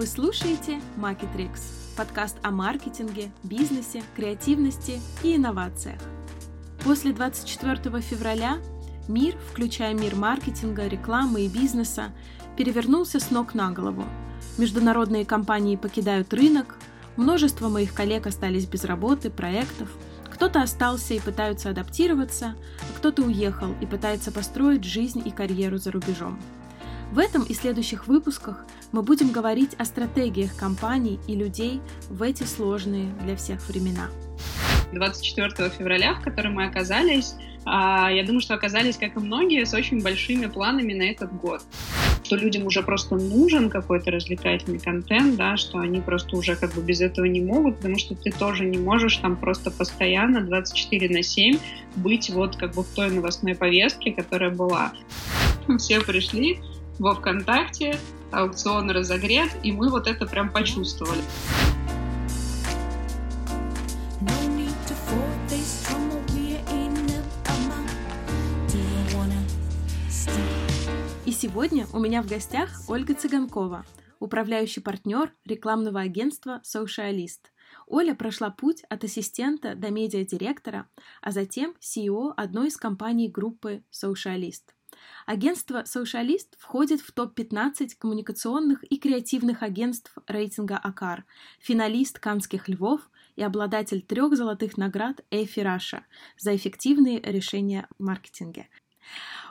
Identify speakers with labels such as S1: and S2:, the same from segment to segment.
S1: Вы слушаете Marketrix, подкаст о маркетинге, бизнесе, креативности и инновациях. После 24 февраля мир, включая мир маркетинга, рекламы и бизнеса, перевернулся с ног на голову. Международные компании покидают рынок, множество моих коллег остались без работы, проектов, кто-то остался и пытаются адаптироваться, а кто-то уехал и пытается построить жизнь и карьеру за рубежом. В этом и следующих выпусках мы будем говорить о стратегиях компаний и людей в эти сложные для всех времена.
S2: 24 февраля, в котором мы оказались, а, я думаю, что оказались, как и многие, с очень большими планами на этот год. Что людям уже просто нужен какой-то развлекательный контент, да, что они просто уже как бы без этого не могут, потому что ты тоже не можешь там просто постоянно 24 на 7 быть вот как бы в той новостной повестке, которая была. Все пришли, во ВКонтакте, аукцион разогрет, и мы вот это прям почувствовали.
S1: И сегодня у меня в гостях Ольга Цыганкова, управляющий партнер рекламного агентства «Соушиалист». Оля прошла путь от ассистента до медиадиректора, а затем CEO одной из компаний группы «Socialist». Агентство «Socialist» входит в топ-15 коммуникационных и креативных агентств рейтинга АКАР, финалист «Канских львов» и обладатель трех золотых наград «Effie Russia» за эффективные решения в маркетинге.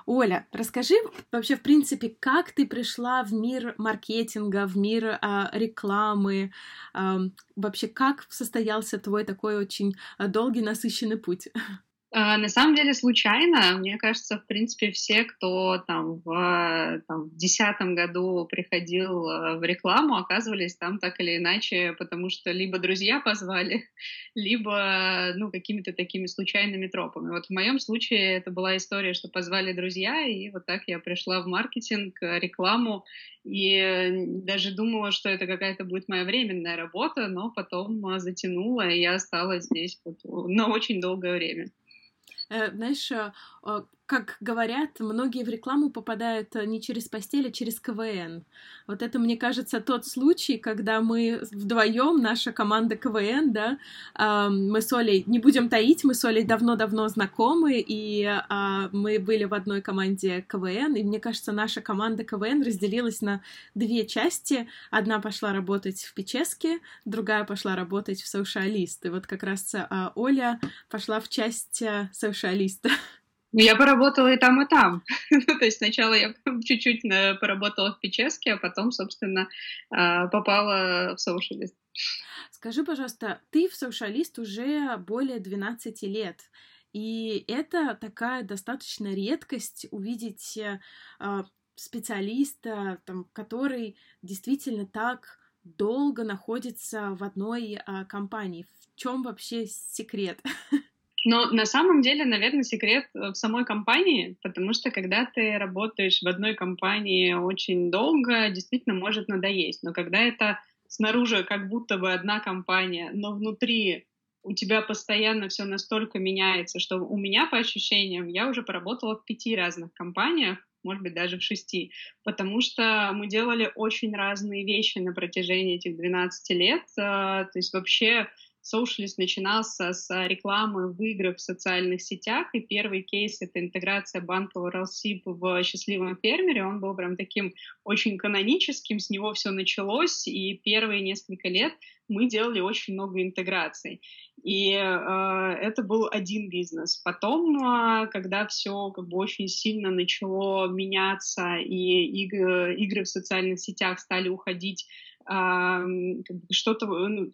S1: Оля, расскажи вообще, в принципе, как ты пришла в мир маркетинга, в мир а, рекламы, а, вообще как состоялся твой такой очень долгий, насыщенный путь?
S2: А, на самом деле случайно, мне кажется, в принципе, все, кто там в, десятом году приходил э, в рекламу, оказывались там так или иначе, потому что либо друзья позвали, либо, ну, какими-то такими случайными тропами. Вот в моем случае это была история, что позвали друзья, и вот так я пришла в маркетинг, э, рекламу, и даже думала, что это какая-то будет моя временная работа, но потом э, затянула, и я осталась здесь вот на очень долгое время.
S1: Э, знаешь, э, как говорят, многие в рекламу попадают э, не через постель, а через КВН. Вот это, мне кажется, тот случай, когда мы вдвоем, наша команда КВН, да, мы с Олей, не будем таить, мы с Олей давно-давно знакомы, и а, мы были в одной команде КВН, и мне кажется, наша команда КВН разделилась на две части. Одна пошла работать в Печеске, другая пошла работать в Соушалист. И вот как раз а, Оля пошла в часть Соушалиста.
S2: Ну, я поработала и там, и там. Ну, то есть сначала я чуть-чуть э, поработала в Печеске, а потом, собственно, а, попала в соушалист.
S1: Скажи, пожалуйста, ты в соушалист уже более 12 лет. И это такая достаточно редкость увидеть э, специалиста, там, который действительно так долго находится в одной а, компании. В чем вообще секрет?
S2: Но на самом деле, наверное, секрет э, в самой компании, потому что когда ты работаешь в одной компании очень долго, действительно может надоесть. Но когда это снаружи как будто бы одна компания, но внутри у тебя постоянно все настолько меняется, что у меня, по ощущениям, я уже поработала в пяти разных компаниях, может быть, даже в шести, потому что мы делали очень разные вещи на протяжении этих 12 лет. Э, то есть вообще Socialist начинался с рекламы в играх в социальных сетях, и первый кейс — это интеграция банка Уралсиб в «Счастливом фермере». Он был прям таким очень каноническим, с него все началось, и первые несколько лет мы делали очень много интеграций. И э, это был один бизнес. Потом, э, когда все как бы очень сильно начало меняться, и игры, игры в социальных сетях стали уходить что-то, ну,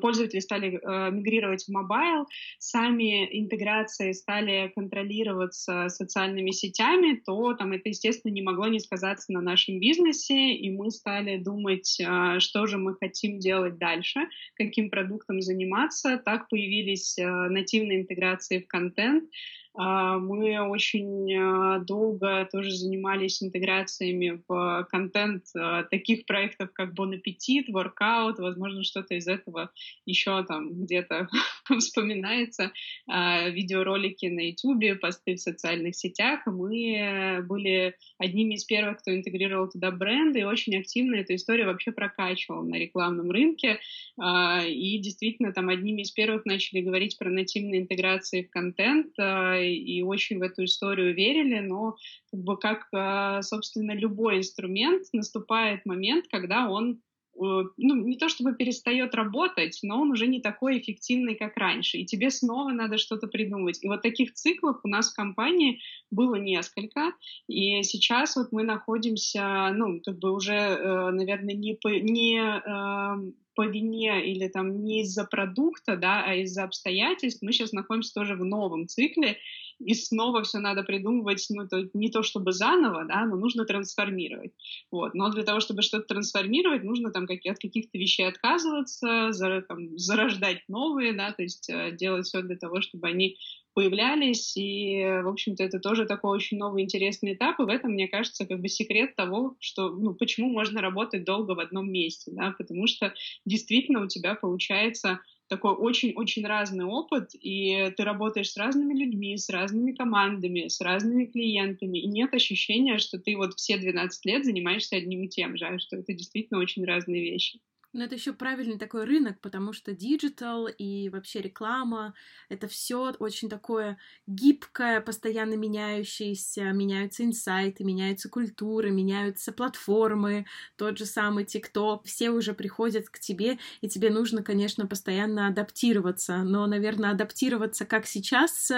S2: пользователи стали э, мигрировать в mobile, сами интеграции стали контролироваться социальными сетями, то там это, естественно, не могло не сказаться на нашем бизнесе, и мы стали думать, а, что же мы хотим делать дальше, каким продуктом заниматься. Так появились э, нативные интеграции в контент, а, мы очень а, долго тоже занимались интеграциями в контент а, таких проектов, как Bon Appetit, Workout, возможно, что-то из этого еще там где-то вспоминается э, видеоролики на YouTube, посты в социальных сетях. Мы были одними из первых, кто интегрировал туда бренды, и очень активно эту историю вообще прокачивал на рекламном рынке. Э, и действительно там одними из первых начали говорить про нативные интеграции в контент, э, и очень в эту историю верили, но как бы как, э, собственно, любой инструмент, наступает момент, когда он Э, ну, не то чтобы перестает работать, но он уже не такой эффективный, как раньше. И тебе снова надо что-то придумать. И вот таких циклов у нас в компании было несколько. И сейчас вот мы находимся, ну, как бы уже, э, наверное, не, по, не эм, по вине или там не из-за продукта, да, а из-за обстоятельств. Мы сейчас находимся тоже в новом цикле, и снова все надо придумывать, ну, то, не то чтобы заново, да, но нужно трансформировать. Вот. Но для того, чтобы что-то трансформировать, нужно там как, от каких-то вещей отказываться, за, там, зарождать новые, да, то есть э, делать все для того, чтобы они появлялись, и, в общем-то, это тоже такой очень новый интересный этап, и в этом, мне кажется, как бы секрет того, что, ну, почему можно работать долго в одном месте, да, потому что действительно у тебя получается такой очень-очень разный опыт, и ты работаешь с разными людьми, с разными командами, с разными клиентами, и нет ощущения, что ты вот все 12 лет занимаешься одним и тем же, а что это действительно очень разные вещи.
S1: Но это еще правильный такой рынок, потому что digital и вообще реклама — это все очень такое гибкое, постоянно меняющееся, меняются инсайты, меняются культуры, меняются платформы, тот же самый TikTok, все уже приходят к тебе, и тебе нужно, конечно, постоянно адаптироваться, но, наверное, адаптироваться как сейчас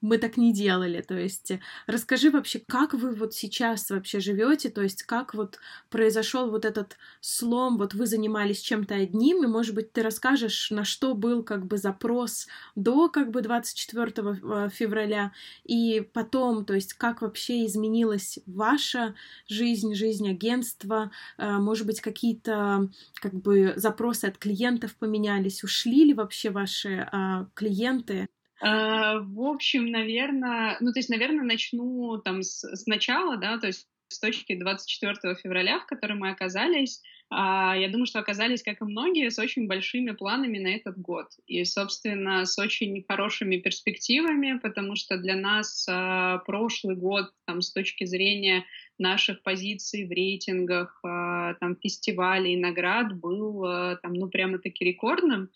S1: мы так не делали, то есть расскажи вообще, как вы вот сейчас вообще живете, то есть как вот произошел вот этот слом, вот вы занимались занимались чем-то одним, и, может быть, ты расскажешь, на что был как бы запрос до как бы 24 э, февраля, и потом, то есть как вообще изменилась ваша жизнь, жизнь агентства, э, может быть, какие-то как бы запросы от клиентов поменялись, ушли ли вообще ваши а, клиенты?
S2: Uh, в общем, наверное, ну, то есть, наверное, начну там с, сначала, да, то есть с точки 24 февраля, в которой мы оказались, а, я думаю, что оказались, как и многие, с очень большими планами на этот год. И, собственно, с очень хорошими перспективами, потому что для нас а, прошлый год, там, с точки зрения наших позиций в рейтингах а, там, фестивалей наград был а, там, ну, прямо-таки рекордным.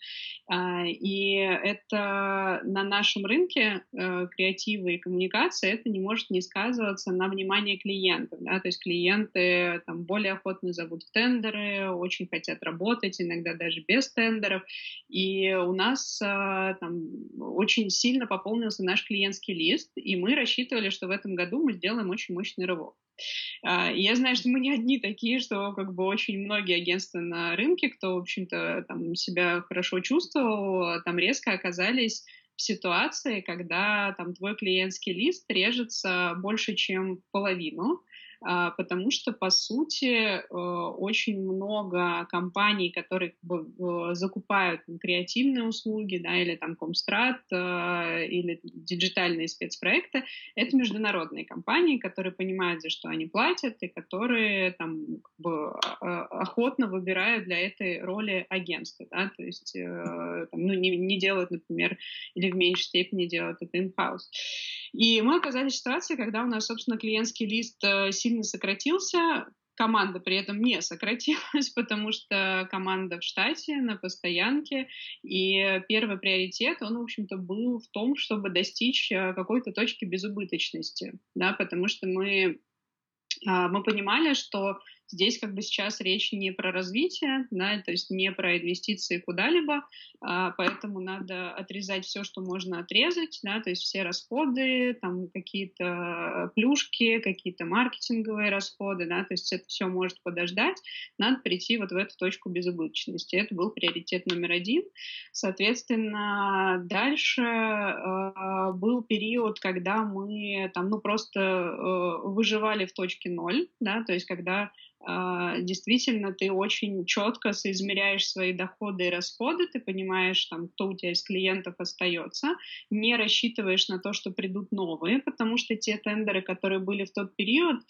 S2: А, и это на нашем рынке креатива и коммуникации это не может не сказываться на внимании клиентов. Да? То есть клиенты там, более охотно зовут в тендеры, очень хотят работать, иногда даже без тендеров. И у нас там, очень сильно пополнился наш клиентский лист, и мы рассчитывали, что в этом году мы сделаем очень мощный рывок. А, я знаю, что мы не одни такие, что как бы очень многие агентства на рынке, кто, в общем-то, там себя хорошо чувствовал, там резко оказались в ситуации, когда там твой клиентский лист режется больше, чем половину, потому что, по сути, э, очень много компаний, которые закупают креативные услуги, да, или там Комстрат, э, или диджитальные спецпроекты, это международные компании, которые понимают, за что они платят, и которые там как бы а, охотно выбирают для этой роли агентства, да, то есть э, там, ну, не, не делают, например, или в меньшей степени делают это in-house. И мы оказались в ситуации, когда у нас, собственно, клиентский лист сильно сократился, команда при этом не сократилась, потому что команда в штате, на постоянке, и первый приоритет, он, в общем-то, был в том, чтобы достичь э, какой-то точки безубыточности, да, потому что мы, а, мы понимали, что Здесь как бы сейчас речь не про развитие, да, то есть не про инвестиции куда-либо, а, поэтому надо отрезать все, что можно отрезать, да, то есть все расходы, там какие-то плюшки, какие-то маркетинговые расходы, да, то есть это все может подождать, надо прийти вот в эту точку безубыточности. Это был приоритет номер один. Соответственно, дальше э, был период, когда мы там, ну, просто э, выживали в точке ноль, да, то есть когда действительно ты очень четко соизмеряешь свои доходы и расходы, ты понимаешь, там, кто у тебя из клиентов остается, не рассчитываешь на то, что придут новые, потому что те тендеры, которые были в тот период,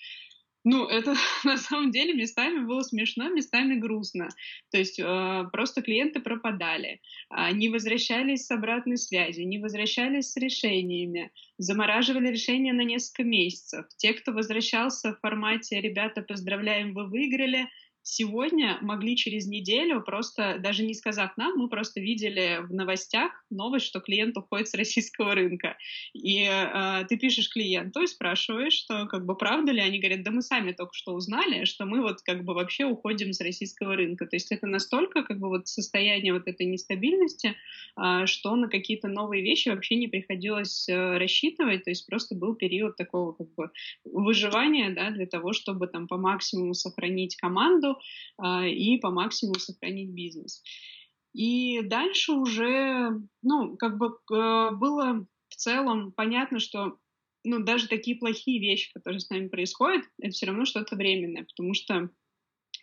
S2: ну, это на самом деле местами было смешно, местами грустно. То есть э, просто клиенты пропадали, э, не возвращались с обратной связи, не возвращались с решениями, замораживали решения на несколько месяцев. Те, кто возвращался в формате «ребята, поздравляем, вы выиграли», сегодня могли через неделю, просто даже не сказав нам, мы просто видели в новостях новость, что клиент уходит с российского рынка. И э, ты пишешь клиенту и спрашиваешь, что как бы правда ли, они говорят, да мы сами только что узнали, что мы вот как бы вообще уходим с российского рынка. То есть это настолько как бы вот состояние вот этой нестабильности, э, что на какие-то новые вещи вообще не приходилось э, рассчитывать, то есть просто был период такого как бы выживания, да, для того, чтобы там по максимуму сохранить команду, а, и по максимуму сохранить бизнес. И дальше уже, ну, как бы э, было в целом понятно, что ну, даже такие плохие вещи, которые с нами происходят, это все равно что-то временное, потому что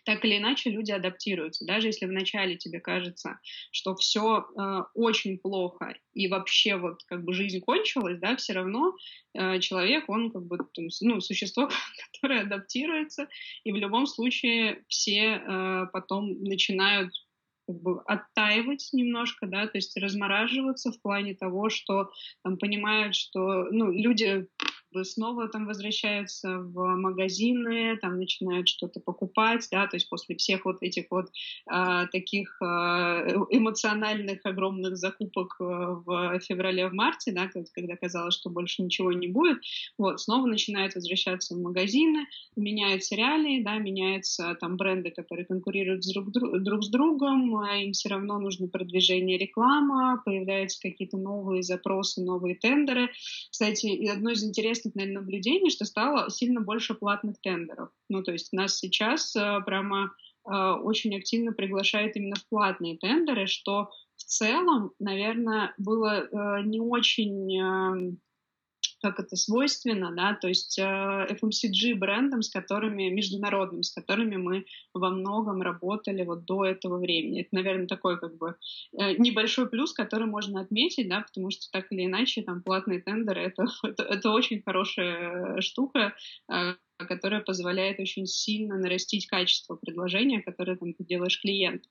S2: так или иначе люди адаптируются. Даже если вначале тебе кажется, что все э, очень плохо и вообще вот как бы жизнь кончилась, да, все равно э, человек, он как бы ну, существо, которое адаптируется, и в любом случае все э, потом начинают как бы оттаивать немножко, да, то есть размораживаться в плане того, что там понимают, что, ну, люди снова там возвращаются в магазины, там начинают что-то покупать, да, то есть после всех вот этих вот а, таких а, эмоциональных огромных закупок э, в феврале, в марте, да, когда казалось, что больше ничего не будет, вот, снова начинают возвращаться в магазины, меняются реалии, да, меняются там бренды, которые конкурируют друг, друг с другом, а им все равно нужно продвижение реклама, появляются какие-то новые запросы, новые тендеры. Кстати, одно из интересных интересных, наверное, наблюдений, что стало сильно больше платных тендеров. Ну, то есть нас сейчас э, прямо э, очень активно приглашают именно в платные тендеры, что в целом, наверное, было э, не очень эм, как это свойственно, да, то есть э, FMCG брендам, с которыми, международным, с которыми мы во многом работали вот до этого времени. Это, наверное, такой как бы э, небольшой плюс, который можно отметить, да, потому что так или иначе там платные тендеры это, это, это очень хорошая штука, э, которая позволяет очень сильно нарастить качество предложения, которое там, ты делаешь клиенту.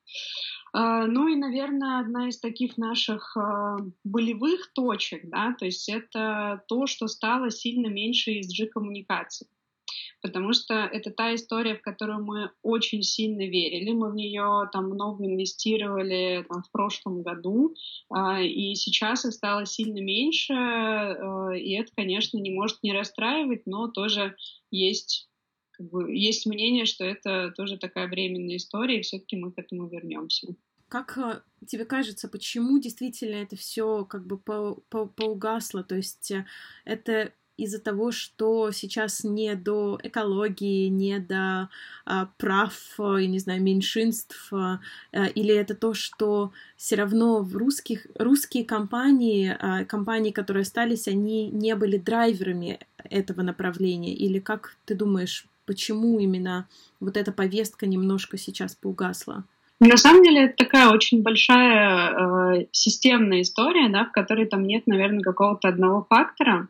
S2: А, ну и, наверное, одна из таких наших а, болевых точек, да, то есть это то, что стало сильно меньше ESG-коммуникаций. Потому что это та история, в которую мы очень сильно верили. Мы в нее там много инвестировали там, в прошлом году, а, и сейчас их стало сильно меньше. И это, конечно, не может не расстраивать, но тоже есть как бы, есть мнение, что это тоже такая временная история, и все-таки мы к этому вернемся.
S1: Как э, тебе кажется, почему действительно это все как бы по, по, поугасло? То есть э, это из-за того, что сейчас не до экологии, не до а, прав, э, я не знаю, меньшинств, а, или это то, что все равно в русских, русские компании, а, компании, которые остались, они не были драйверами этого направления, или как ты думаешь, почему именно вот эта повестка немножко сейчас поугасла?
S2: На самом деле это такая очень большая э, системная история, да, в которой там нет, наверное, какого-то одного фактора.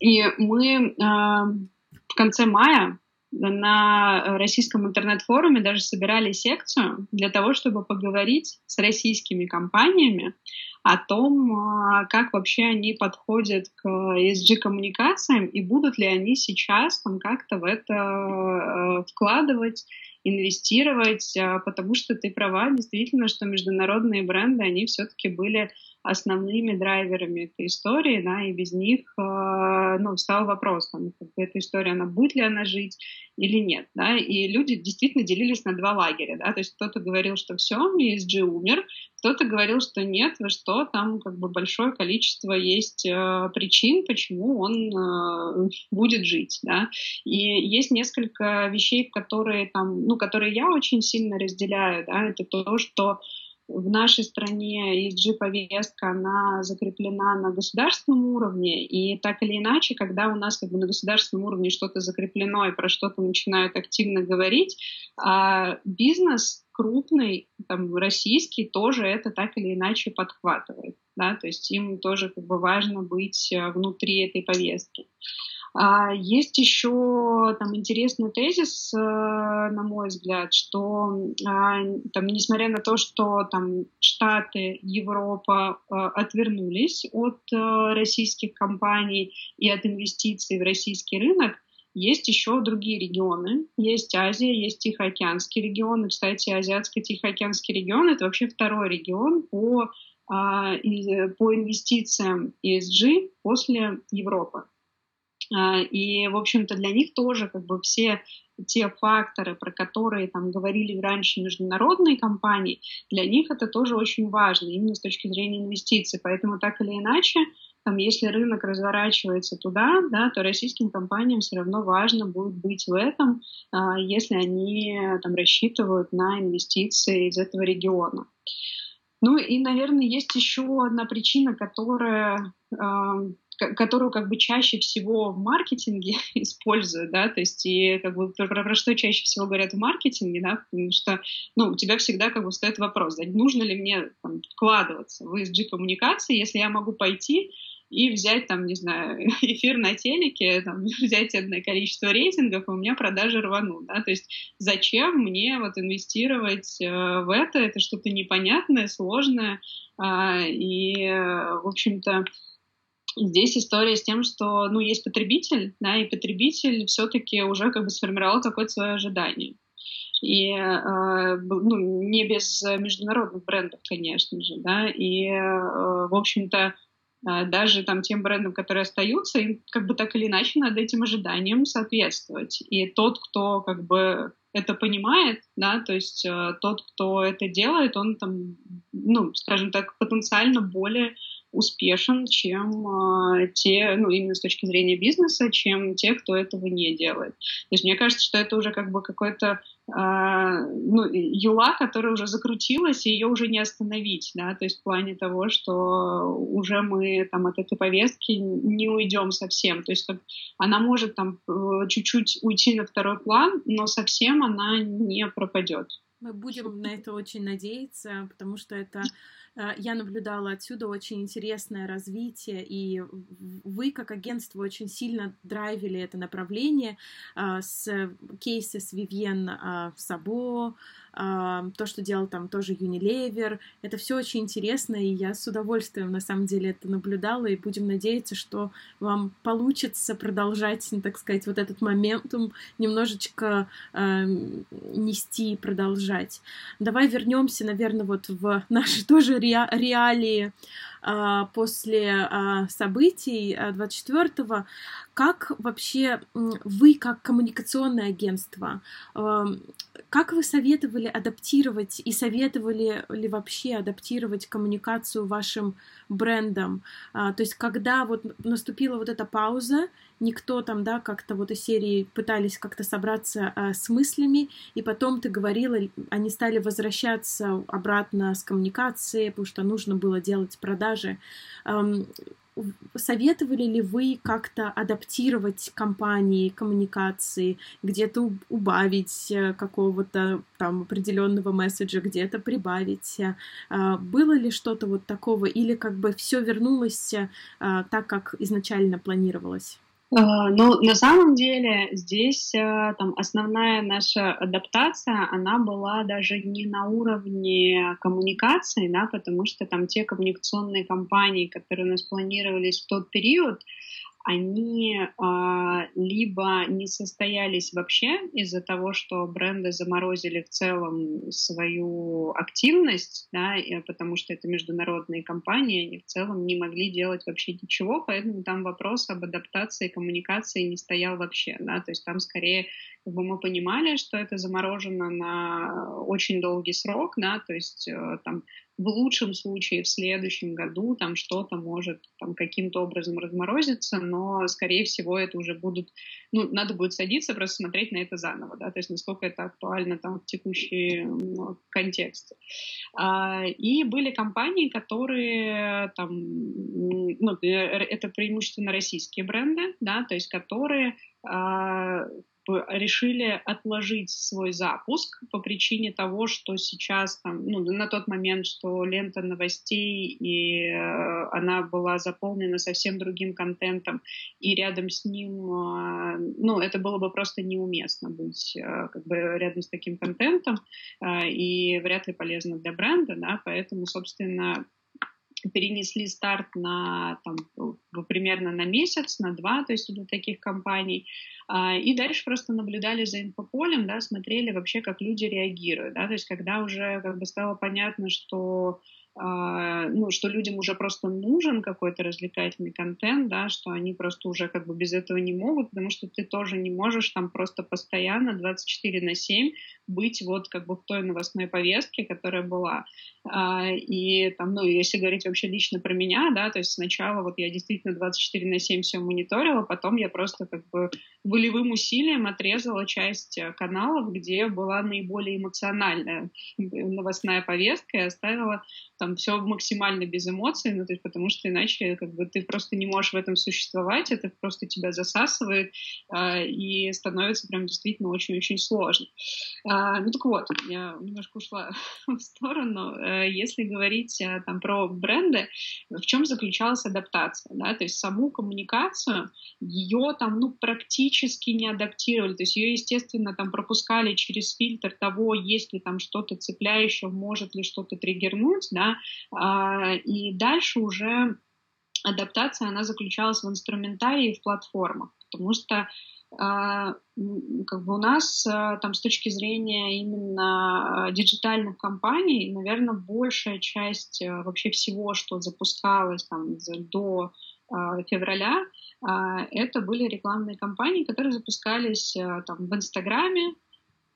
S2: И мы э, в конце мая на российском интернет-форуме даже собирали секцию для того, чтобы поговорить с российскими компаниями о том, э, как вообще они подходят к ESG-коммуникациям и будут ли они сейчас там как-то в это э, вкладывать инвестировать, а, потому что ты права, действительно, что международные бренды, они все-таки были основными драйверами этой истории, да, и без них, э, ну, стал вопрос, там, как бы эта история, она будет ли она жить или нет, да, и люди действительно делились на два лагеря, да, то есть кто-то говорил, что все, ESG умер, кто-то говорил, что нет, вы что, там как бы большое количество есть э, причин, почему он э, будет жить, да, и есть несколько вещей, которые там, ну, которые я очень сильно разделяю, да, это то, что в нашей стране ESG-повестка, она закреплена на государственном уровне, и так или иначе, когда у нас как бы на государственном уровне что-то закреплено и про что-то начинают активно говорить, а бизнес крупный, там, российский, тоже это так или иначе подхватывает, да, то есть им тоже как бы важно быть э, внутри этой повестки. А, есть еще там интересный тезис, э, на мой взгляд, что а, там, несмотря на то, что там Штаты, Европа э, отвернулись от э, российских компаний и от инвестиций в российский рынок, есть еще другие регионы. Есть Азия, есть Тихоокеанский регион. И, кстати, Азиатско-Тихоокеанский регион — это вообще второй регион по, по инвестициям ESG после Европы. А, и, в общем-то, для них тоже как бы все те факторы, про которые там говорили раньше международные компании, для них это тоже очень важно, именно с точки зрения инвестиций. Поэтому так или иначе, там, если рынок разворачивается туда, да, то российским компаниям все равно важно будет быть в этом, а, если они там, рассчитывают на инвестиции из этого региона. Ну и, наверное, есть еще одна причина, которая которую как бы чаще всего в маркетинге используют, да, то есть и как бы про, про что чаще всего говорят в маркетинге, да, потому что, ну, у тебя всегда как бы стоит вопрос, да, нужно ли мне там, вкладываться в ESG-коммуникации, если я могу пойти и взять там, не знаю, эфир на телеке, там, взять одно количество рейтингов, и у меня продажи рванут, да, то есть зачем мне вот инвестировать э, в это, это что-то непонятное, сложное, э, и, в общем-то, Здесь история с тем, что, ну, есть потребитель, да, и потребитель все-таки уже как бы сформировал какое-то свое ожидание. И, э, ну, не без международных брендов, конечно же, да, и, э, в общем-то, э, даже там тем брендам, которые остаются, им как бы так или иначе надо этим ожиданиям соответствовать. И тот, кто как бы это понимает, да, то есть тот, кто это делает, он там, ну, скажем так, потенциально более успешен, чем э, те, ну, именно с точки зрения бизнеса, чем те, кто этого не делает. То есть мне кажется, что это уже как бы какой-то э, ну, юла, которая уже закрутилась, и ее уже не остановить, да, то есть в плане того, что уже мы там от этой повестки не уйдем совсем, то есть она может там э, чуть-чуть уйти на второй план, но совсем она не пропадет.
S1: Мы будем на это очень надеяться, потому что это я наблюдала отсюда очень интересное развитие, и вы, как агентство, очень сильно драйвили это направление э, с кейса с Вивьен э, Сабо, то, что делал там тоже Unilever. Это все очень интересно, и я с удовольствием на самом деле это наблюдала, и будем надеяться, что вам получится продолжать, так сказать, вот этот моментум немножечко э, нести и продолжать. Давай вернемся, наверное, вот в наши тоже ре реалии после э, событий 24-го. Как вообще вы, как коммуникационное агентство, как вы советовали адаптировать и советовали ли вообще адаптировать коммуникацию вашим брендам? А, то есть, когда вот наступила вот эта пауза, никто там, да, как-то вот из серии пытались как-то собраться а, с мыслями, и потом ты говорила, они стали возвращаться обратно с коммуникацией, потому что нужно было делать продажи советовали ли вы как-то адаптировать компании, коммуникации, где-то убавить э, какого-то там определенного месседжа, где-то прибавить? А, было ли что-то вот такого, или как бы все вернулось э, так, как изначально планировалось?
S2: А, ну, на самом деле здесь э, там, основная наша адаптация, она была даже не на уровне коммуникации, да, потому что там те коммуникационные компании, которые у нас планировались в тот период, они а, либо не состоялись вообще из-за того, что бренды заморозили в целом свою активность, да, потому что это международные компании, они в целом не могли делать вообще ничего, поэтому там вопрос об адаптации коммуникации не стоял вообще, да, то есть там скорее как бы мы понимали, что это заморожено на очень долгий срок, да, то есть э, там в лучшем случае в следующем году там что-то может там каким-то образом разморозиться, но, скорее всего, это уже будут, ну, надо будет садиться, просто смотреть на это заново, да, то есть насколько это актуально там в текущий ну, контексте. А, и были компании, которые там, ну, э, это преимущественно российские бренды, да, то есть которые а, решили отложить свой запуск по причине того, что сейчас там, ну, на тот момент, что лента новостей, и э, она была заполнена совсем другим контентом, и рядом с ним, э, ну, это было бы просто неуместно быть э, как бы рядом с таким контентом, э, и вряд ли полезно для бренда, да, поэтому, собственно, перенесли старт на там, примерно на месяц, на два, то есть для таких компаний. А, и дальше просто наблюдали за инфополем, да, смотрели вообще, как люди реагируют. Да, то есть когда уже как бы стало понятно, что а, ну, что людям уже просто нужен какой-то развлекательный контент, да, что они просто уже как бы без этого не могут, потому что ты тоже не можешь там просто постоянно 24 на 7 быть вот как бы в той новостной повестке, которая была. А, и там, ну, если говорить вообще лично про меня, да, то есть сначала вот я действительно 24 на 7 все мониторила, потом я просто как бы волевым усилием отрезала часть э, каналов, где была наиболее эмоциональная новостная повестка и оставила там все максимально без эмоций, ну, то есть потому что иначе как бы ты просто не можешь в этом существовать, это просто тебя засасывает э, и становится прям действительно очень-очень сложно. Э, ну так вот, я немножко ушла в сторону. Э, если говорить э, там про бренды, в чем заключалась адаптация, да, то есть саму коммуникацию, ее там, ну, практически не адаптировали, то есть ее, естественно, там пропускали через фильтр того, есть ли там что-то цепляющее, может ли что-то триггернуть, да, а, и дальше уже адаптация, она заключалась в инструментарии в платформах, потому что а, как бы у нас а, там с точки зрения именно диджитальных компаний, наверное, большая часть вообще всего, что запускалось там до февраля, это были рекламные кампании, которые запускались там в Инстаграме,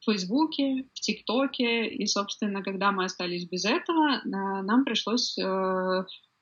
S2: в Фейсбуке, в ТикТоке. И, собственно, когда мы остались без этого, нам пришлось э,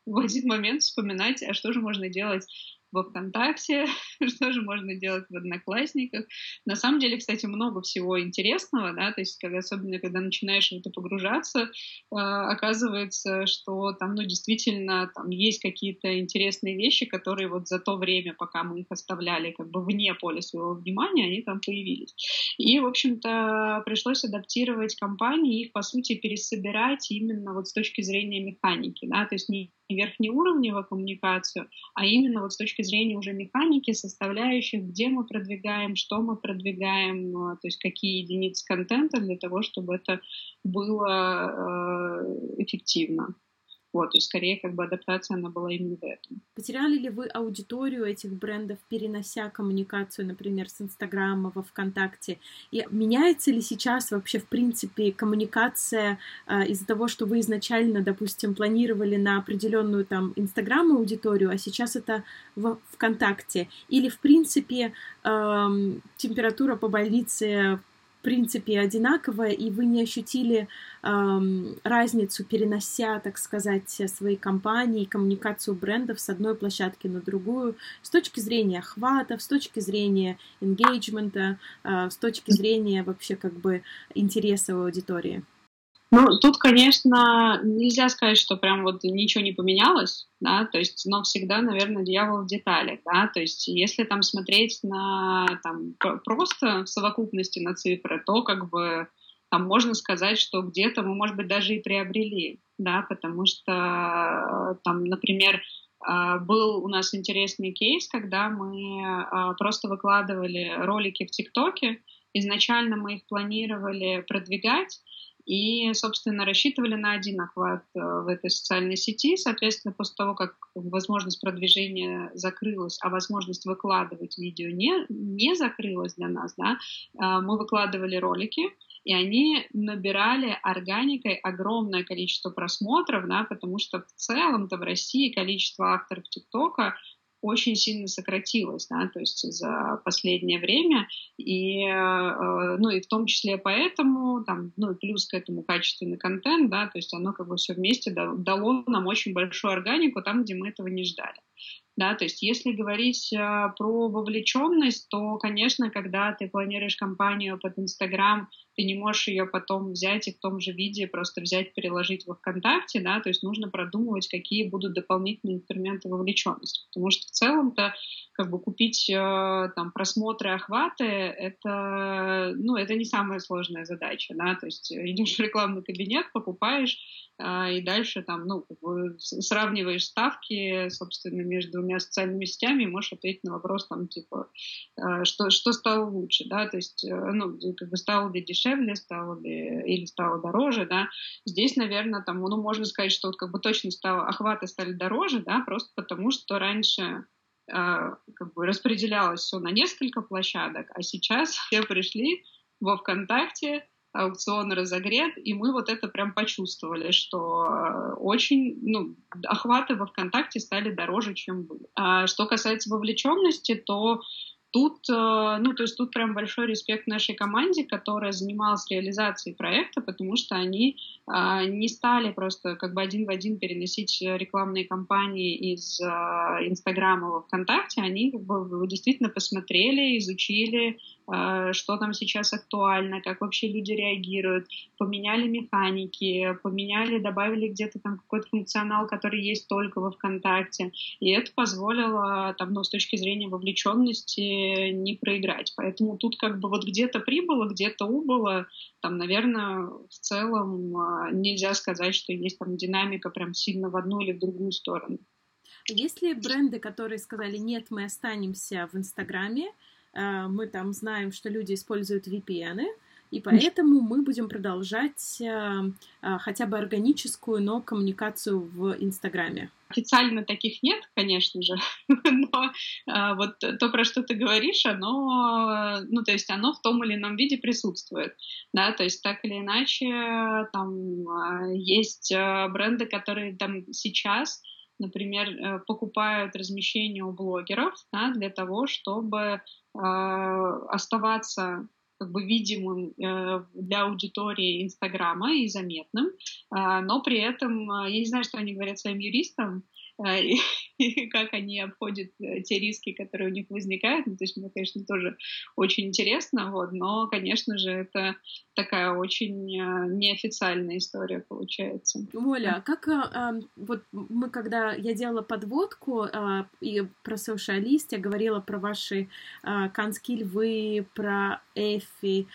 S2: в один момент вспоминать, а что же можно делать во ВКонтакте, что же можно делать в Одноклассниках. На самом деле, кстати, много всего интересного, да, то есть, когда, особенно когда начинаешь в это погружаться, э, оказывается, что там, ну, действительно, там есть какие-то интересные вещи, которые вот за то время, пока мы их оставляли как бы вне поля своего внимания, они там появились. И, в общем-то, пришлось адаптировать компании, их, по сути, пересобирать именно вот с точки зрения механики, да, то есть не верхнеуровневую коммуникацию, а именно вот с точки зрения уже механики, составляющих, где мы продвигаем, что мы продвигаем, э, то есть какие единицы контента для того, чтобы это было э, эффективно. Вот, то есть скорее как бы адаптация она была именно в этом.
S1: Потеряли ли вы аудиторию этих брендов, перенося коммуникацию, например, с Инстаграма во ВКонтакте? И меняется ли сейчас вообще, в принципе, коммуникация э, из-за того, что вы изначально, допустим, планировали на определенную там Инстаграм аудиторию, а сейчас это в ВКонтакте? Или, в принципе, э, температура по больнице принципе одинаковая, и вы не ощутили эм, разницу, перенося, так сказать, свои компании, коммуникацию брендов с одной площадки на другую, с точки зрения охватов, с точки зрения engagement, э, с точки зрения вообще как бы интереса аудитории?
S2: Ну, тут, конечно, нельзя сказать, что прям вот ничего не поменялось, да, то есть, но всегда, наверное, дьявол в деталях, да, то есть, если там смотреть на, там, просто в совокупности на цифры, то как бы там можно сказать, что где-то мы, может быть, даже и приобрели, да, потому что там, например, а, был у нас интересный кейс, когда мы а, просто выкладывали ролики в ТикТоке. Изначально мы их планировали продвигать, и, собственно, рассчитывали на один охват э, в этой социальной сети. Соответственно, после того, как возможность продвижения закрылась, а возможность выкладывать видео не, не закрылась для нас, да, э, мы выкладывали ролики, и они набирали органикой огромное количество просмотров, да, потому что в целом-то в России количество авторов ТикТока очень сильно сократилось, да, то есть за последнее время, и, э, ну, и в том числе поэтому, там, ну, плюс к этому качественный контент, да, то есть оно как бы все вместе дало нам очень большую органику там, где мы этого не ждали. Да, то есть если говорить э, про вовлеченность, то, конечно, когда ты планируешь кампанию под Инстаграм, ты не можешь ее потом взять и в том же виде просто взять, переложить во ВКонтакте, да, то есть нужно продумывать, какие будут дополнительные инструменты вовлеченности, потому что в целом-то как бы купить э, там просмотры, охваты, это, ну, это не самая сложная задача, да, то есть идешь в рекламный кабинет, покупаешь, а, и дальше там, ну, как бы сравниваешь ставки, собственно, между двумя социальными сетями и можешь ответить на вопрос, там, типа, а, что, что стало лучше, да, то есть, э, ну, как бы стало ли дешевле, стало ли, или стало дороже, да, здесь, наверное, там, ну, можно сказать, что вот как бы точно стало, охваты стали дороже, да, просто потому что раньше а, как бы распределялось все на несколько площадок, а сейчас все пришли во ВКонтакте, аукцион разогрет, и мы вот это прям почувствовали, что э, очень, ну, охваты во ВКонтакте стали дороже, чем были. А что касается вовлеченности, то Тут, э, ну, то есть тут прям большой респект нашей команде, которая занималась реализацией проекта, потому что они а, не стали просто как бы один в один переносить рекламные кампании из Инстаграма во ВКонтакте, они как бы действительно посмотрели, изучили, что там сейчас актуально, как вообще люди реагируют, поменяли механики, поменяли, добавили где-то там какой-то функционал, который есть только во ВКонтакте, и это позволило там, ну, с точки зрения вовлеченности не проиграть. Поэтому тут как бы вот где-то прибыло, где-то убыло, там, наверное, в целом а, нельзя сказать, что есть там динамика прям сильно в одну или в другую сторону.
S1: Есть ли бренды, которые сказали, нет, мы останемся в Инстаграме, а, мы там знаем, что люди используют VPN, и поэтому мы будем продолжать а, хотя бы органическую, но коммуникацию в Инстаграме.
S2: Официально таких нет, конечно же, но а, вот то, про что ты говоришь, оно, ну, то есть оно в том или ином виде присутствует, да, то есть так или иначе там а, есть а, бренды, которые там сейчас например, э, покупают размещение у блогеров да, для того, чтобы оставаться как бы видимым э, для аудитории Инстаграма и заметным, но при этом, я не знаю, что они говорят своим юристам, Э, и, как они обходят э, те риски, которые у них возникают. Ну, то есть мне, конечно, тоже очень интересно, вот, но, конечно же, это такая очень э, неофициальная история получается.
S1: Оля, а как вот мы, когда я делала подводку и про социалист, я говорила про ваши канские львы, про Эфи,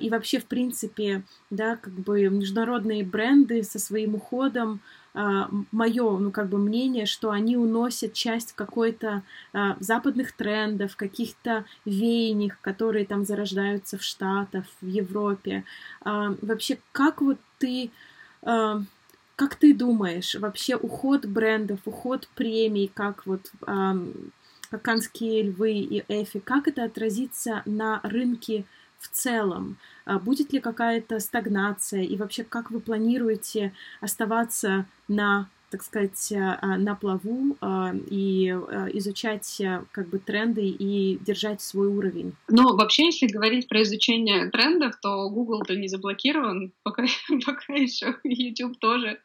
S1: и вообще, в принципе, да, как бы международные бренды со своим уходом, а, мое, ну, как бы мнение, что они уносят часть какой-то а, западных трендов, каких-то веяний, которые там зарождаются в Штатах, в Европе. А, вообще, как вот ты как ты думаешь, вообще уход брендов, уход премий, как вот как Канские львы и Эфи, как это отразится на рынке в целом? А будет ли какая-то стагнация? И вообще, как вы планируете оставаться на так сказать, а, а, на плаву и изучать как бы тренды и держать свой уровень?
S2: Ну, вообще, если говорить про изучение трендов, то Google-то не заблокирован, пока, пока еще YouTube тоже.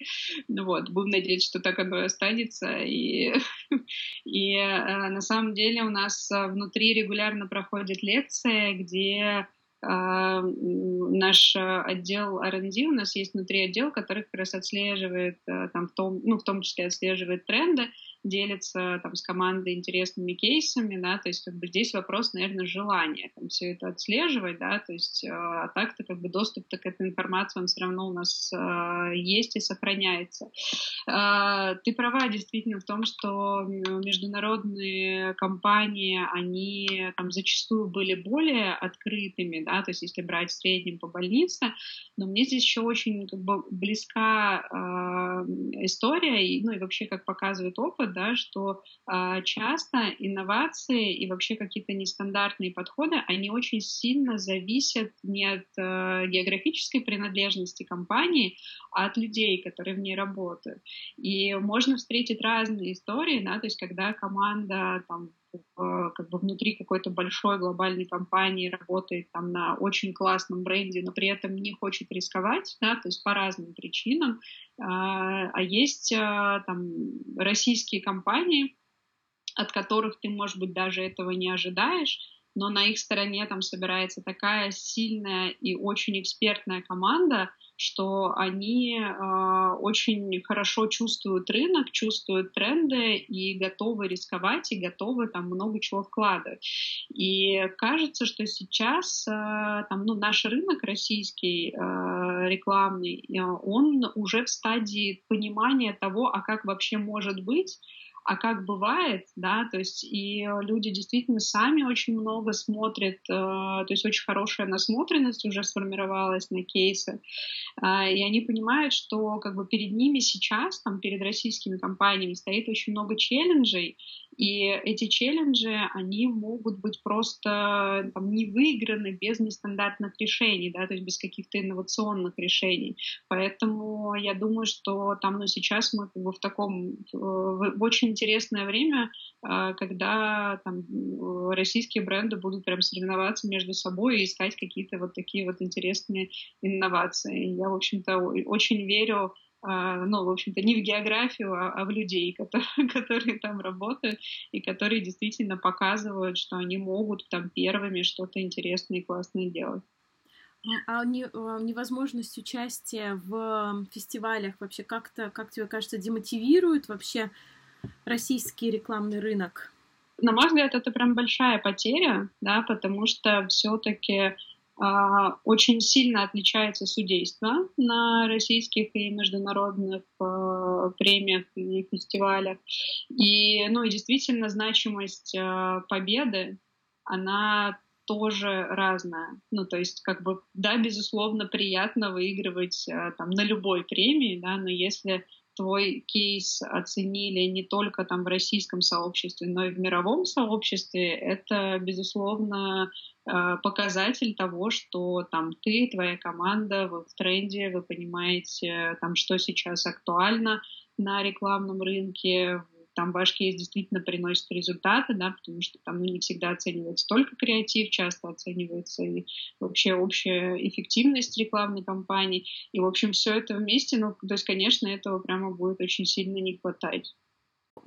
S2: Ну вот, будем надеяться, что так оно и останется. И, и на самом деле у нас внутри регулярно проходят лекции, где наш отдел R&D, у нас есть внутри отдел, который как раз отслеживает, э, там, в, том, ну, в том числе отслеживает тренды, делится там с командой интересными кейсами, да, то есть как бы здесь вопрос, наверное, желания там все это отслеживать, да, то есть э, а так-то как бы доступ-то к этой информации, он все равно у нас э, есть и сохраняется. Э, ты права действительно в том, что международные компании, они там зачастую были более открытыми, да, то есть если брать в среднем по больнице, но мне здесь еще очень как бы близка э, история, и, ну и вообще как показывает опыт, да, что э, часто инновации и вообще какие-то нестандартные подходы, они очень сильно зависят не от э, географической принадлежности компании, а от людей, которые в ней работают. И можно встретить разные истории, да, то есть когда команда там как бы внутри какой-то большой глобальной компании работает там на очень классном бренде, но при этом не хочет рисковать, да, то есть по разным причинам. А, а есть а, там российские компании, от которых ты, может быть, даже этого не ожидаешь, но на их стороне там собирается такая сильная и очень экспертная команда, что они э, очень хорошо чувствуют рынок, чувствуют тренды и готовы рисковать, и готовы там много чего вкладывать. И кажется, что сейчас э, там, ну, наш рынок российский э, рекламный, э, он уже в стадии понимания того, а как вообще может быть, а как бывает, да, то есть и люди действительно сами очень много смотрят, э, то есть очень хорошая насмотренность уже сформировалась на кейсы, э, и они понимают, что как бы перед ними сейчас, там, перед российскими компаниями стоит очень много челленджей, и эти челленджи, они могут быть просто там, не выиграны без нестандартных решений, да, то есть без каких-то инновационных решений. Поэтому я думаю, что там, ну, сейчас мы как бы в таком, в, в очень интересное время, а, когда там российские бренды будут прям соревноваться между собой и искать какие-то вот такие вот интересные инновации. Я, в общем-то, очень верю ну, в общем-то, не в географию, а, а в людей, которые, которые там работают и которые действительно показывают, что они могут там первыми что-то интересное и классное делать.
S1: А а невозможность участия в фестивалях вообще как-то, как тебе кажется, демотивирует вообще российский рекламный рынок?
S2: На мой взгляд, это прям большая потеря, да, потому что все-таки а, очень сильно отличается судейство на российских и международных э, премиях и фестивалях. И, ну, и действительно значимость э, победы, она тоже разная. Ну, то есть, как бы, да, безусловно, приятно выигрывать э, там на любой премии, да, но если твой кейс оценили не только там в российском сообществе, но и в мировом сообществе, это, безусловно, показатель того, что там ты, твоя команда, вы в тренде, вы понимаете, там, что сейчас актуально на рекламном рынке, там ваш кейс действительно приносит результаты, да, потому что там ну, не всегда оценивается только креатив, часто оценивается и вообще общая эффективность рекламной кампании. И, в общем, все это вместе, ну, то есть, конечно, этого прямо будет очень сильно не хватать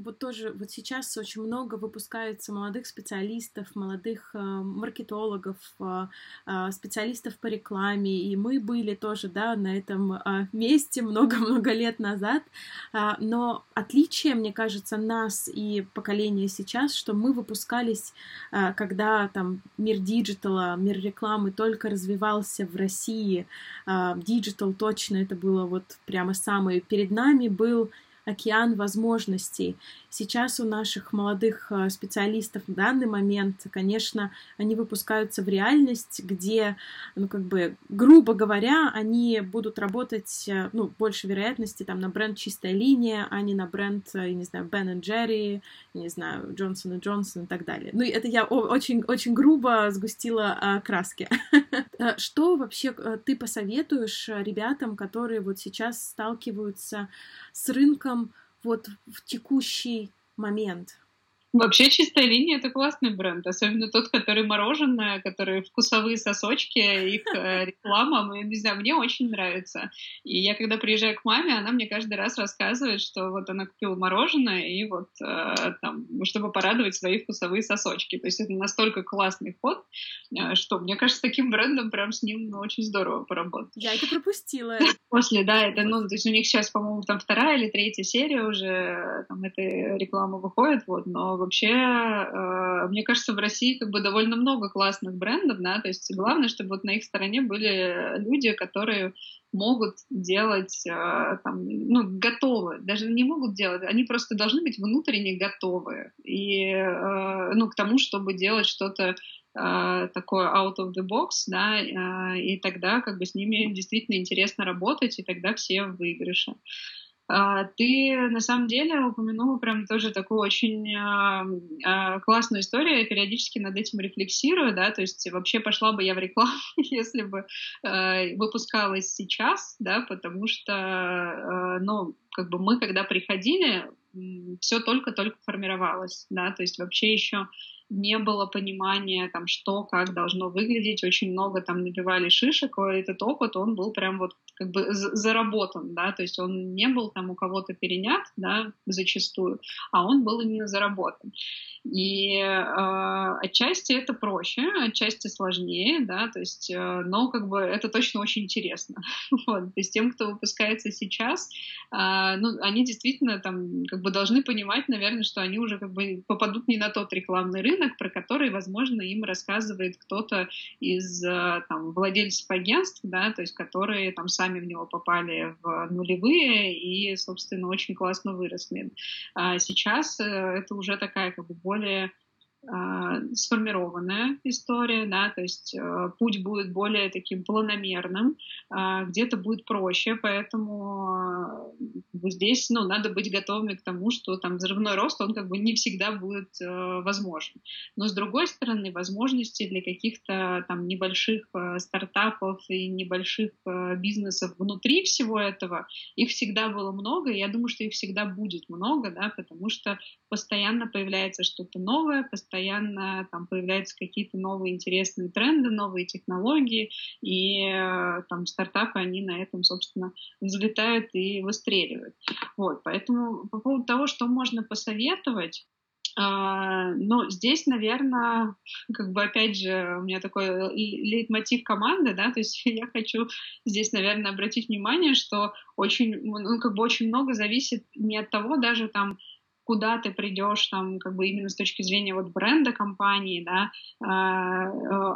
S1: вот тоже вот сейчас очень много выпускается молодых специалистов, молодых э, маркетологов, э, э, специалистов по рекламе, и мы были тоже, да, на этом э, месте много-много лет назад, э, но отличие, мне кажется, нас и поколения сейчас, что мы выпускались, э, когда там мир диджитала, мир рекламы только развивался в России, digital точно это было вот прямо самое перед нами был океан возможностей. Сейчас у наших молодых э, специалистов в данный момент, конечно, они выпускаются в реальность, где, ну, как бы, грубо говоря, они будут работать, э, ну, больше вероятности там на бренд «Чистая линия», а не на бренд, э, я не знаю, Ben Jerry, не знаю, Johnson Johnson и так далее. Ну, это я очень, очень грубо сгустила краски. Что вообще ты посоветуешь ребятам, которые вот сейчас сталкиваются с рынком вот в текущий момент.
S2: Вообще чистая линия это классный бренд, особенно тот, который мороженое, который вкусовые сосочки, их э, реклама, не знаю, мне очень нравится. И я когда приезжаю к маме, она мне каждый раз рассказывает, что вот она купила мороженое и вот э, там, чтобы порадовать свои вкусовые сосочки. То есть это настолько классный ход, э, что мне кажется, с таким брендом прям с ним очень здорово поработать.
S1: Я это пропустила.
S2: После, да, это, ну, то есть у них сейчас, по-моему, там вторая или третья серия уже, там, этой рекламы выходит, вот, но вообще, э, мне кажется, в России как бы довольно много классных брендов, да, то есть главное, чтобы вот на их стороне были люди, которые могут делать, э, там, ну, готовы, даже не могут делать, они просто должны быть внутренне готовы и, э, ну, к тому, чтобы делать что-то такое out of the box, да, и тогда как бы с ними действительно интересно работать, и тогда все в выигрыше. А, ты на самом деле упомянула прям тоже такую очень а, а, классную историю. Я периодически над этим рефлексирую, да, то есть вообще пошла бы я в рекламу, если бы выпускалась сейчас, да, потому что, ну, как бы мы, когда приходили, все только-только формировалось, да, то есть вообще еще не было понимания, там, что, как должно выглядеть, очень много там набивали шишек, и этот опыт, он был прям вот как бы заработан, да, то есть он не был там у кого-то перенят, да, зачастую, а он был именно заработан. И э, отчасти это проще, отчасти сложнее, да, то есть, э, но как бы это точно очень интересно. вот, то есть тем, кто выпускается сейчас, э, ну, они действительно там как бы должны понимать, наверное, что они уже как бы попадут не на тот рекламный рынок, про который, возможно, им рассказывает кто-то из э, там владельцев агентств, да, то есть которые там сами в него попали в нулевые и, собственно, очень классно выросли. А сейчас э, это уже такая как бы более сформированная история, да, то есть э, путь будет более таким планомерным, э, где-то будет проще, поэтому э, здесь, ну, надо быть готовыми к тому, что там взрывной рост, он как бы не всегда будет э, возможен. Но с другой стороны, возможности для каких-то там небольших э, стартапов и небольших э, бизнесов внутри всего этого, их всегда было много, и я думаю, что их всегда будет много, да, потому что постоянно появляется что-то новое, постоянно там появляются какие-то новые интересные тренды, новые технологии, и э, там стартапы, они на этом, собственно, взлетают и выстреливают. Вот, поэтому по поводу того, что можно посоветовать, Uh, ну, здесь, наверное, как бы опять же, у меня такой лейтмотив команды, да, то есть я хочу здесь, наверное, обратить внимание, что очень, ну, как бы очень много зависит не от того даже там, куда ты придешь там как бы именно с точки зрения вот бренда компании, да, а,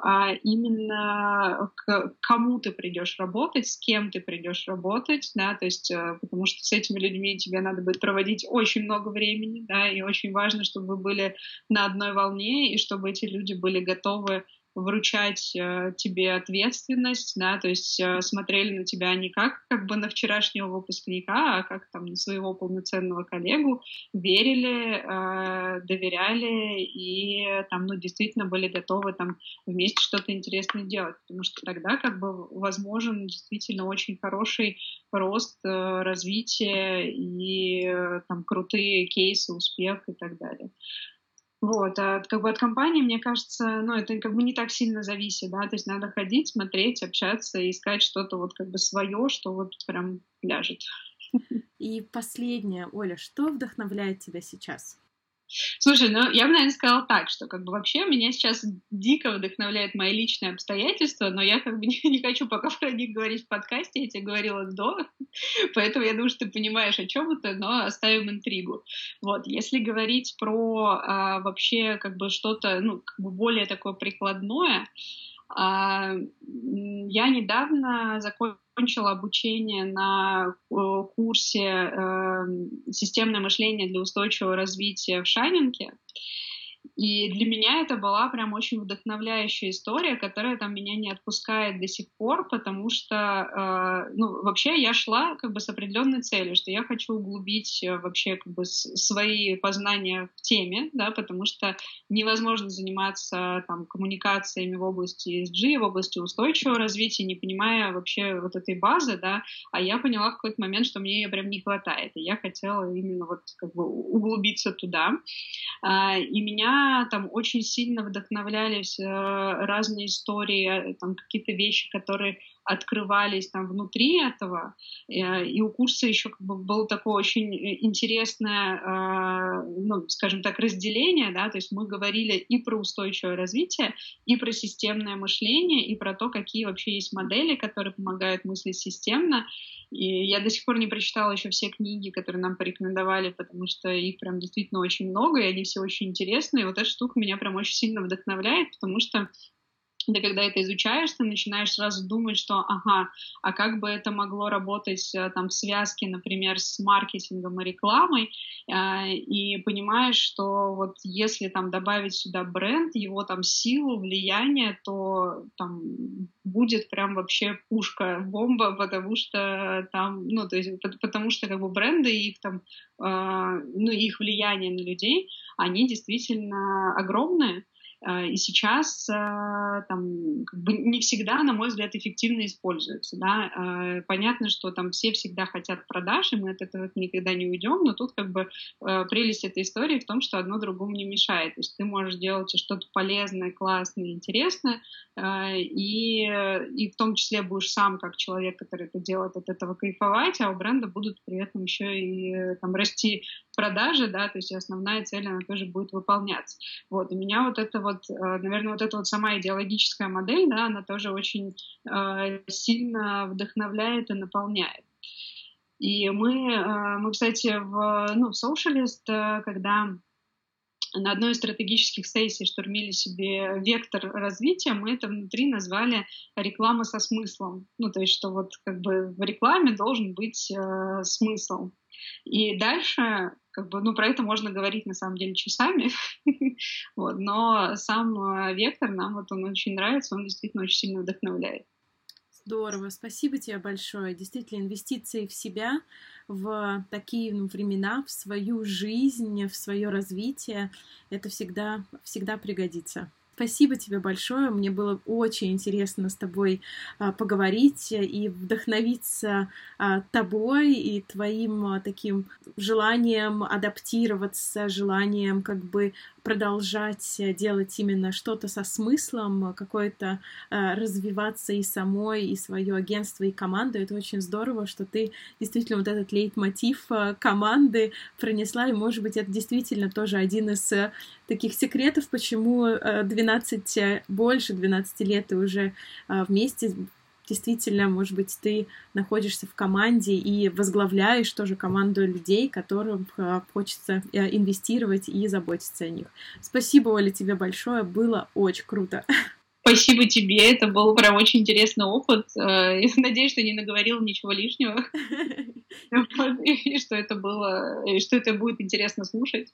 S2: а именно к кому ты придешь работать, с кем ты придешь работать, да, то есть э, потому что с этими людьми тебе надо будет проводить очень много времени, да, и очень важно, чтобы вы были на одной волне и чтобы эти люди были готовы вручать э, тебе ответственность, да, то есть э, смотрели на тебя не как как бы на вчерашнего выпускника, а как там на своего полноценного коллегу, верили, э, доверяли и там, ну, действительно были готовы там вместе что-то интересное делать, потому что тогда как бы возможен действительно очень хороший рост, э, развитие и э, там крутые кейсы, успех и так далее. Вот, а как бы от компании, мне кажется, ну, это как бы не так сильно зависит, да, то есть надо ходить, смотреть, общаться и искать что-то вот как бы свое, что вот прям ляжет.
S1: И последнее, Оля, что вдохновляет тебя сейчас?
S2: Слушай, ну я бы, наверное, сказала так, что как бы вообще меня сейчас дико вдохновляет мои личные обстоятельства, но я как бы не, не хочу пока про них говорить в подкасте, я тебе говорила до, поэтому я думаю, что ты понимаешь, о чем это, но оставим интригу. Вот, если говорить про а, вообще как бы что-то, ну, как бы более такое прикладное, а, я недавно закончила обучение на э, курсе эм, «Системное мышление для устойчивого развития» в Шайнинге. И для меня это была прям очень вдохновляющая история, которая там меня не отпускает до сих пор, потому что, э, ну, вообще я шла как бы с определенной целью, что я хочу углубить э, вообще как бы свои познания в теме, да, потому что невозможно заниматься там коммуникациями в области ESG, в области устойчивого развития, не понимая вообще вот этой базы, да, а я поняла в какой-то момент, что мне ее прям не хватает, и я хотела именно вот как бы углубиться туда. А, и меня там очень сильно вдохновлялись э, разные истории, э, там какие-то вещи, которые открывались там внутри этого. Э, и у курса еще как бы было такое очень интересное, ну, скажем так, разделение, да, то есть мы говорили и про устойчивое развитие, и про системное мышление, и про то, какие вообще есть модели, которые помогают мыслить системно. И я до сих пор не прочитала еще все книги, которые нам порекомендовали, потому что их прям действительно очень много, и они все очень интересные. И вот эта штука меня прям очень сильно вдохновляет, потому что ты когда это изучаешь, ты начинаешь сразу думать, что, ага, а как бы это могло работать э, там в связке, например, с маркетингом и рекламой, э, и понимаешь, что вот если там добавить сюда бренд, его там силу, влияние, то там будет прям вообще пушка, бомба, потому что там, ну, то есть, потому что как бы бренды и их там, э, ну, их влияние на людей, они действительно огромные, и сейчас э, там как бы не всегда, на мой взгляд, эффективно используется. Да? Э, понятно, что там все всегда хотят продаж, и мы от этого никогда не уйдем, но тут как бы прелесть этой истории в том, что одно другому не мешает. То есть ты можешь делать что-то полезное, классное, интересное, и, и в том числе будешь сам, как человек, который это делает, от этого кайфовать, а у бренда будут при этом еще и там, расти продажи, да, то есть основная цель, она тоже будет выполняться. Вот, и меня вот это вот, э, наверное, вот эта вот сама идеологическая модель, да, она тоже очень э, сильно вдохновляет и наполняет. И мы, э, мы, кстати, в, ну, в Socialist, когда на одной из стратегических сессий штурмили себе вектор развития, мы это внутри назвали реклама со смыслом. Ну, то есть, что вот как бы в рекламе должен быть э, смысл. И дальше, как бы, ну, про это можно говорить на самом деле часами, вот, но сам э, вектор нам вот он очень нравится, он действительно очень сильно вдохновляет.
S1: Здорово, спасибо тебе большое. Действительно, инвестиции в себя в такие времена, в свою жизнь, в свое развитие, это всегда, всегда пригодится. Спасибо тебе большое. Мне было очень интересно с тобой а, поговорить и вдохновиться а, тобой и твоим а, таким желанием адаптироваться, желанием как бы продолжать делать именно что-то со смыслом, какое-то развиваться и самой, и свое агентство, и команду. Это очень здорово, что ты действительно вот этот лейтмотив команды пронесла, и, может быть, это действительно тоже один из таких секретов, почему 12, больше 12 лет ты уже вместе действительно, может быть, ты находишься в команде и возглавляешь тоже команду людей, которым а, хочется э, инвестировать и заботиться о них. Спасибо, Оля, тебе большое, было очень круто.
S2: Спасибо тебе, это был прям очень интересный опыт. Э, надеюсь, что не наговорил ничего лишнего. И что это было, и что это будет интересно слушать.